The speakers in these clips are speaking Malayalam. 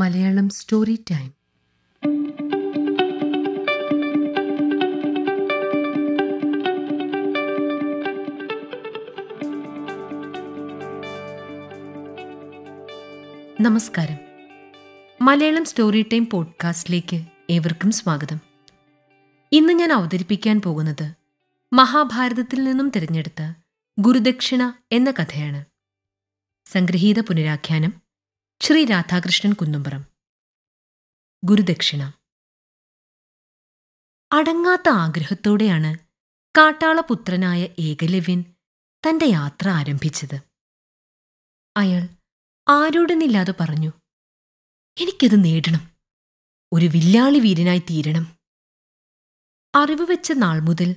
മലയാളം സ്റ്റോറി ടൈം നമസ്കാരം. മലയാളം സ്റ്റോറി ടൈം പോഡ്കാസ്റ്റിലേക്ക് ഏവർക്കും സ്വാഗതം. ഇന്ന് ഞാൻ അവതരിപ്പിക്കാൻ പോകുന്നത് മഹാഭാരതത്തിൽ നിന്നും തിരഞ്ഞെടുത്ത ഗുരുദക്ഷിണ എന്ന കഥയാണ്. സംഗ്രഹീത പുനരാഖ്യാനം ശ്രീ രാധാകൃഷ്ണൻ കുന്നുംപുറം. ഗുരുദക്ഷിണ. അടങ്ങാത്ത ആഗ്രഹത്തോടെയാണ് കാട്ടാളപുത്രനായ ഏകലവ്യൻ തന്റെ യാത്ര ആരംഭിച്ചത്. അയാൾ ആരോടെന്നില്ലാതെ പറഞ്ഞു എനിക്കത് നേടണം. ഒരു വില്ലാളി വീരനായി തീരണം. അറിവ് വെച്ച നാൾ മുതൽ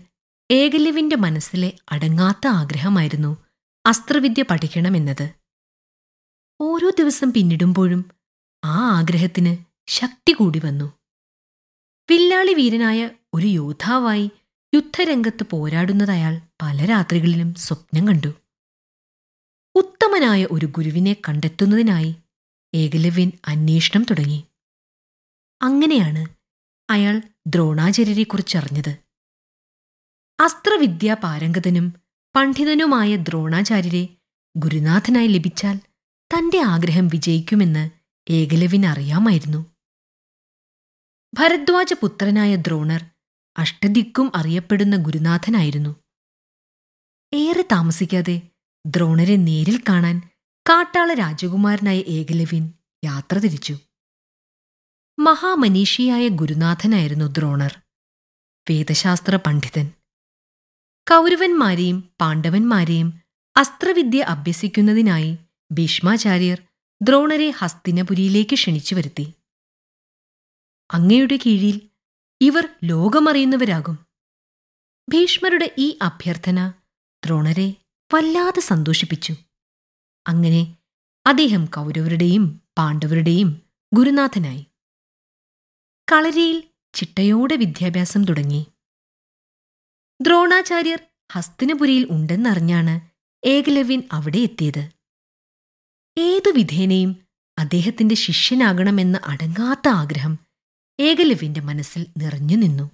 ഏകലവിന്റെ മനസ്സിലെ അടങ്ങാത്ത ആഗ്രഹമായിരുന്നു അസ്ത്രവിദ്യ പഠിക്കണമെന്നത്. ഓരോ ദിവസം പിന്നിടുമ്പോഴും ആ ആഗ്രഹത്തിന് ശക്തി കൂടി വന്നു. വില്ലാളി വീരനായ ഒരു യോദ്ധാവായി യുദ്ധരംഗത്ത് പോരാടുന്നതയാൾ പല രാത്രികളിലും സ്വപ്നം കണ്ടു. ഉത്തമനായ ഒരു ഗുരുവിനെ കണ്ടെത്തുന്നതിനായി ഏകലവ്യൻ അന്വേഷണം തുടങ്ങി. അങ്ങനെയാണ് അയാൾ ദ്രോണാചാര്യരെക്കുറിച്ചറിഞ്ഞത്. അസ്ത്രവിദ്യാ പാരംഗതനും പണ്ഡിതനുമായ ദ്രോണാചാര്യരെ ഗുരുനാഥനായി ലഭിച്ചാൽ തന്റെ ആഗ്രഹം വിജയിക്കുമെന്ന് ഏകലവിനറിയാമായിരുന്നു ഭരദ്വാജ പുത്രനായ ദ്രോണർ അഷ്ടദിക്കും അറിയപ്പെടുന്ന ഗുരുനാഥനായിരുന്നു. ഏറെ താമസിക്കാതെ ദ്രോണരെ നേരിൽ കാണാൻ കാട്ടാള രാജകുമാരനായ ഏകലവ്യൻ യാത്ര തിരിച്ചു. മഹാമനീഷിയായ ഗുരുനാഥനായിരുന്നു ദ്രോണർ. വേദശാസ്ത്ര പണ്ഡിതൻ. കൗരവന്മാരെയും പാണ്ഡവന്മാരെയും അസ്ത്രവിദ്യ അഭ്യസിക്കുന്നതിനായി ഭീഷ്മാചാര്യർ ദ്രോണരെ ഹസ്തിനപുരിയിലേക്ക് ക്ഷണിച്ചു വരുത്തി. അങ്ങയുടെ കീഴിൽ ഇവർ ലോകമറിയുന്നവരാകും. ഭീഷ്മരുടെ ഈ അഭ്യർത്ഥന ദ്രോണരെ വല്ലാതെ സന്തോഷിപ്പിച്ചു. അങ്ങനെ അദ്ദേഹം കൗരവരുടെയും പാണ്ഡവരുടെയും ഗുരുനാഥനായി. കളരിയിൽ ചിട്ടയോടെ വിദ്യാഭ്യാസം തുടങ്ങി. ദ്രോണാചാര്യർ ഹസ്തിനപുരിയിൽ ഉണ്ടെന്നറിഞ്ഞാണ് ഏകലവ്യൻ അവിടെ എത്തിയത്. ഏതു വിധേനയും അദ്ദേഹത്തിന്റെ ശിഷ്യനാകണമെന്ന അടങ്ങാത്ത ആഗ്രഹം ഏകലവ്യന്റെ മനസ്സിൽ നിറഞ്ഞു നിന്നു.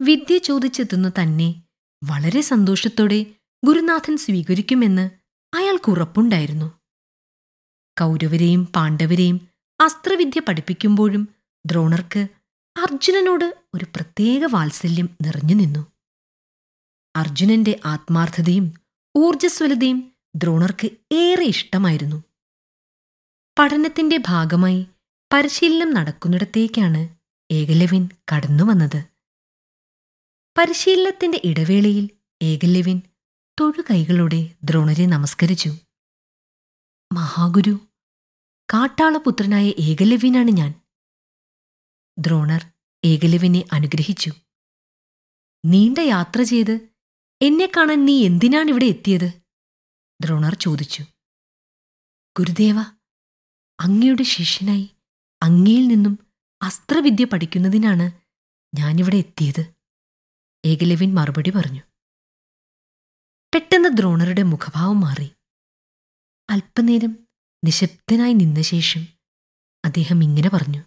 വിദ്യ ചോദിച്ചെത്തുന്ന തന്നെ വളരെ സന്തോഷത്തോടെ ഗുരുനാഥൻ സ്വീകരിക്കുമെന്ന് അയാൾക്ക് ഉറപ്പുണ്ടായിരുന്നു. കൗരവരെയും പാണ്ഡവരെയും അസ്ത്രവിദ്യ പഠിപ്പിക്കുമ്പോഴും ദ്രോണർക്ക് അർജുനനോട് ഒരു പ്രത്യേക വാത്സല്യം നിറഞ്ഞു നിന്നു. അർജുനന്റെ ആത്മാർത്ഥതയും ഊർജസ്വലതയും ദ്രോണർക്ക് ഏറെ ഇഷ്ടമായിരുന്നു. പഠനത്തിന്റെ ഭാഗമായി പരിശീലനം നടക്കുന്നിടത്തേക്കാണ് ഏകലവ്യൻ കടന്നുവന്നത് പരിശീലനത്തിന്റെ ഇടവേളയിൽ ഏകലവ്യൻ തൊഴുകൈകളോടെ ദ്രോണരെ നമസ്കരിച്ചു. മഹാഗുരു കാട്ടാളപുത്രനായ ഏകലവ്യനാണ് ഞാൻ. ദ്രോണർ ഏകലവ്യനെ അനുഗ്രഹിച്ചു. നീണ്ട യാത്ര ചെയ്ത് എന്നെ കാണാൻ നീ എന്തിനാണ് ഇവിടെ എത്തിയത്? ദ്രോണർ ചോദിച്ചു. ഗുരുദേവ അങ്ങയുടെ ശിഷ്യനായി അങ്ങയിൽ നിന്നും അസ്ത്രവിദ്യ പഠിക്കുന്നതിനാണ് ഞാനിവിടെ എത്തിയത്. ഏകലവ്യൻ മറുപടി പറഞ്ഞു. പെട്ടെന്ന് ദ്രോണറുടെ മുഖഭാവം മാറി. അല്പനേരം നിശബ്ദനായി നിന്ന ശേഷം അദ്ദേഹം ഇങ്ങനെ പറഞ്ഞു.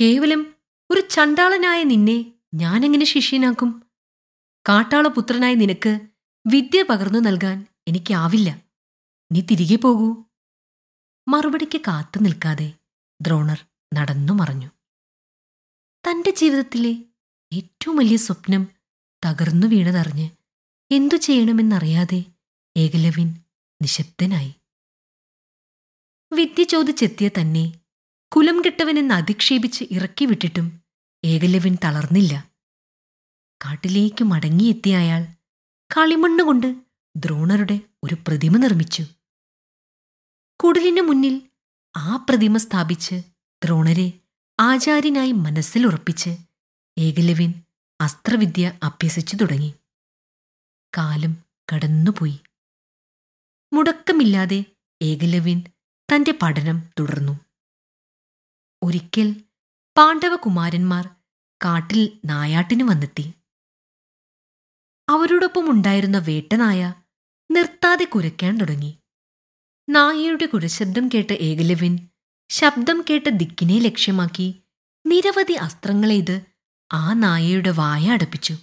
കേവലം ഒരു ചണ്ടാളനായ നിന്നെ ഞാനെങ്ങനെ ശിഷ്യനാക്കും? കാട്ടാളപുത്രനായ നിനക്ക് വിദ്യ പകർന്നു നൽകാൻ എനിക്കാവില്ല. നീ തിരികെ പോകൂ. മറുപടിക്ക് കാത്തു നിൽക്കാതെ ദ്രോണർ നടന്നു മറഞ്ഞു. തന്റെ ജീവിതത്തിലെ ഏറ്റവും വലിയ സ്വപ്നം തകർന്നു വീണതറിഞ്ഞ് എന്തു ചെയ്യണമെന്നറിയാതെ ഏകലവിൻ നിശബ്ദനായി. വിദ്യ ചോദിച്ചെത്തിയ തന്നെ കുലം കെട്ടവനെന്ന് അധിക്ഷേപിച്ച് ഇറക്കി വിട്ടിട്ടും ഏകലവിൻ തളർന്നില്ല. കാട്ടിലേക്ക് മടങ്ങിയെത്തിയ അയാൾ കളിമണ്ണുകൊണ്ട് ദ്രോണരുടെ ഒരു പ്രതിമ നിർമ്മിച്ചു. കുടിലിനു മുന്നിൽ ആ പ്രതിമ സ്ഥാപിച്ച് ദ്രോണരെ ആചാര്യനായി മനസ്സിൽ ഉറപ്പിച്ച് ഏകലവ്യൻ അസ്ത്രവിദ്യ അഭ്യസിച്ചു തുടങ്ങി. കാലം കടന്നുപോയി. മുടക്കമില്ലാതെ ഏകലവ്യൻ തന്റെ പഠനം തുടർന്നു. ഒരിക്കൽ പാണ്ഡവകുമാരന്മാർ കാട്ടിൽ നായാട്ടിനു വന്നെത്തി. അവരോടൊപ്പം ഉണ്ടായിരുന്ന വേട്ടനായ നിർത്താതെ കുരയ്ക്കാൻ തുടങ്ങി. നായയുടെ കുരശബ്ദം കേട്ട ഏകലവ്യൻ ശബ്ദം കേട്ട ദിക്കിനെ ലക്ഷ്യമാക്കി നിരവധി അസ്ത്രങ്ങളെയ്ത് ആ നായയുടെ വായ അടപ്പിച്ചു.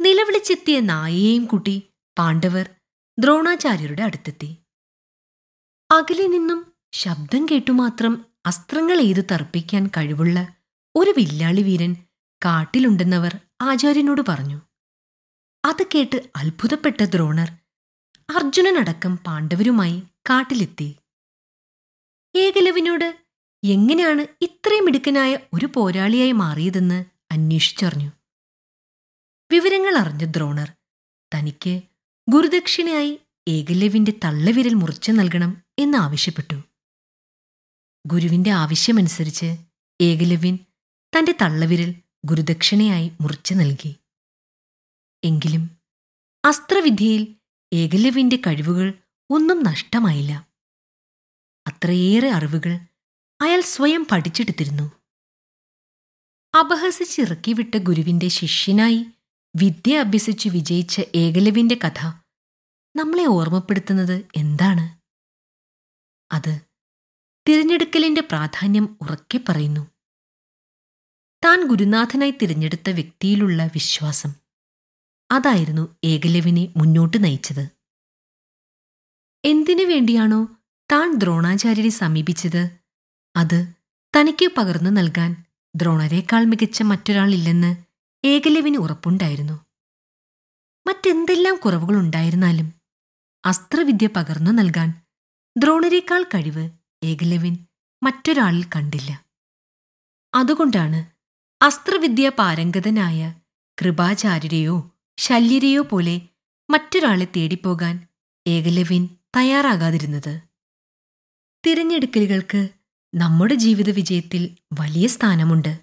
നിലവിളിച്ചെത്തിയ നായയെയും കൂട്ടി പാണ്ഡവർ ദ്രോണാചാര്യരുടെ അടുത്തെത്തി. അകലെ നിന്നും ശബ്ദം കേട്ടുമാത്രം അസ്ത്രങ്ങൾ എയ്ത് തർപ്പിക്കാൻ കഴിവുള്ള ഒരു വില്ലാളി വീരൻ കാട്ടിലുണ്ടെന്നവർ ആചാര്യനോട് പറഞ്ഞു. അത് കേട്ട് അത്ഭുതപ്പെട്ട ദ്രോണർ അർജുനനടക്കം പാണ്ഡവരുമായി കാട്ടിലെത്തി. ഏകലവിനോട് എങ്ങനെയാണ് ഇത്രയും മിടുക്കനായ ഒരു പോരാളിയായി മാറിയതെന്ന് അന്വേഷിച്ചറിഞ്ഞു. വിവരങ്ങൾ അറിഞ്ഞ ദ്രോണർ തനിക്ക് ഗുരുദക്ഷിണയായി ഏകലവിന്റെ തള്ളവിരൽ മുറിച്ചു നൽകണം എന്നാവശ്യപ്പെട്ടു ഗുരുവിന്റെ ആവശ്യമനുസരിച്ച് ഏകലവ്യൻ തന്റെ തള്ളവിരൽ ഗുരുദക്ഷിണയായി മുറിച്ചു നൽകി. എങ്കിലും അസ്ത്രവിദ്യയിൽ ഏകലവ്യന്റെ കഴിവുകൾ ഒന്നും നഷ്ടമായില്ല. അത്രയേറെ അറിവുകൾ അയാൾ സ്വയം പഠിച്ചെടുത്തിരുന്നു. അപഹസിച്ചിറക്കിവിട്ട ഗുരുവിന്റെ ശിഷ്യനായി വിദ്യ അഭ്യസിച്ചു വിജയിച്ച ഏകലവിന്റെ കഥ നമ്മളെ ഓർമ്മപ്പെടുത്തുന്നത് എന്താണ്? അത് തിരഞ്ഞെടുക്കലിന്റെ പ്രാധാന്യം ഉറക്കെ പറയുന്നു. താൻ ഗുരുനാഥനായി തിരഞ്ഞെടുത്ത വ്യക്തിയിലുള്ള വിശ്വാസം. അതായിരുന്നു ഏകലവിനെ മുന്നോട്ട് നയിച്ചത്. എന്തിനു വേണ്ടിയാണോ താൻ ദ്രോണാചാര്യരെ സമീപിച്ചത്? അത് തനിക്ക് പകർന്നു നൽകാൻ ദ്രോണരേക്കാൾ മികച്ച മറ്റൊരാളില്ലെന്ന് ഏകലവിന് ഉറപ്പുണ്ടായിരുന്നു. മറ്റെന്തെല്ലാം കുറവുകളുണ്ടായിരുന്നാലും അസ്ത്രവിദ്യ പകർന്നു നൽകാൻ ദ്രോണരേക്കാൾ കഴിവ് ഏകലവിൻ മറ്റൊരാളിൽ കണ്ടില്ല. അതുകൊണ്ടാണ് അസ്ത്രവിദ്യ പാരംഗതനായ കൃപാചാര്യരെയോ ശല്യരെയോ പോലെ മറ്റൊരാളെ തേടിപ്പോകാൻ ഏകലവ്യൻ തയ്യാറാകാതിരുന്നത്. തിരഞ്ഞെടുക്കലുകൾക്ക് നമ്മുടെ ജീവിത വിജയത്തിൽ വലിയ സ്ഥാനമുണ്ട്.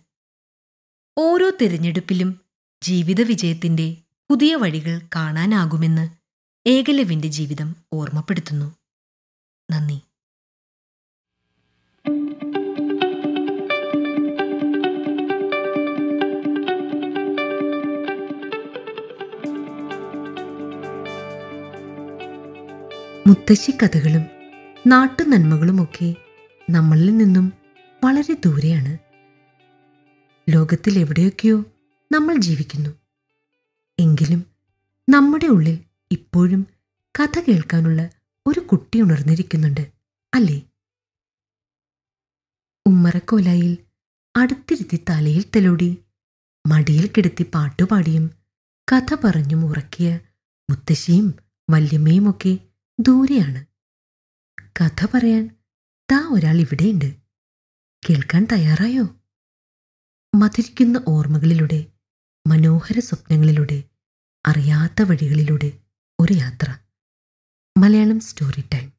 ഓരോ തിരഞ്ഞെടുപ്പിലും ജീവിത വിജയത്തിന്റെ പുതിയ വഴികൾ കാണാനാകുമെന്ന് ഏകലവിന്റെ ജീവിതം ഓർമ്മപ്പെടുത്തുന്നു. നന്ദി. മുത്തശ്ശി നാട്ടു നന്മകളുമൊക്കെ നമ്മളിൽ നിന്നും വളരെ ദൂരെയാണ്. ലോകത്തിൽ എവിടെയൊക്കെയോ നമ്മൾ ജീവിക്കുന്നു. എങ്കിലും നമ്മുടെ ഉള്ളിൽ ഇപ്പോഴും കഥ കേൾക്കാനുള്ള ഒരു കുട്ടി ഉണർന്നിരിക്കുന്നുണ്ട് അല്ലേ? ഉമ്മറക്കോലായിൽ അടുത്തിരുത്തി തലയിൽ തലോടി മടിയിൽ കിടത്തി പാട്ടുപാടിയും കഥ പറഞ്ഞും ഉറക്കിയ മുത്തശ്ശിയും വല്യമ്മയുമൊക്കെ ദൂരെയാണ്. കഥ പറയാൻ താ ഒരാൾ ഇവിടെയുണ്ട്. കേൾക്കാൻ തയ്യാറായോ? മധുരിക്കുന്ന ഓർമ്മകളിലൂടെ മനോഹര സ്വപ്നങ്ങളിലൂടെ അറിയാത്ത വഴികളിലൂടെ ഒരു യാത്ര. Malayalam story time.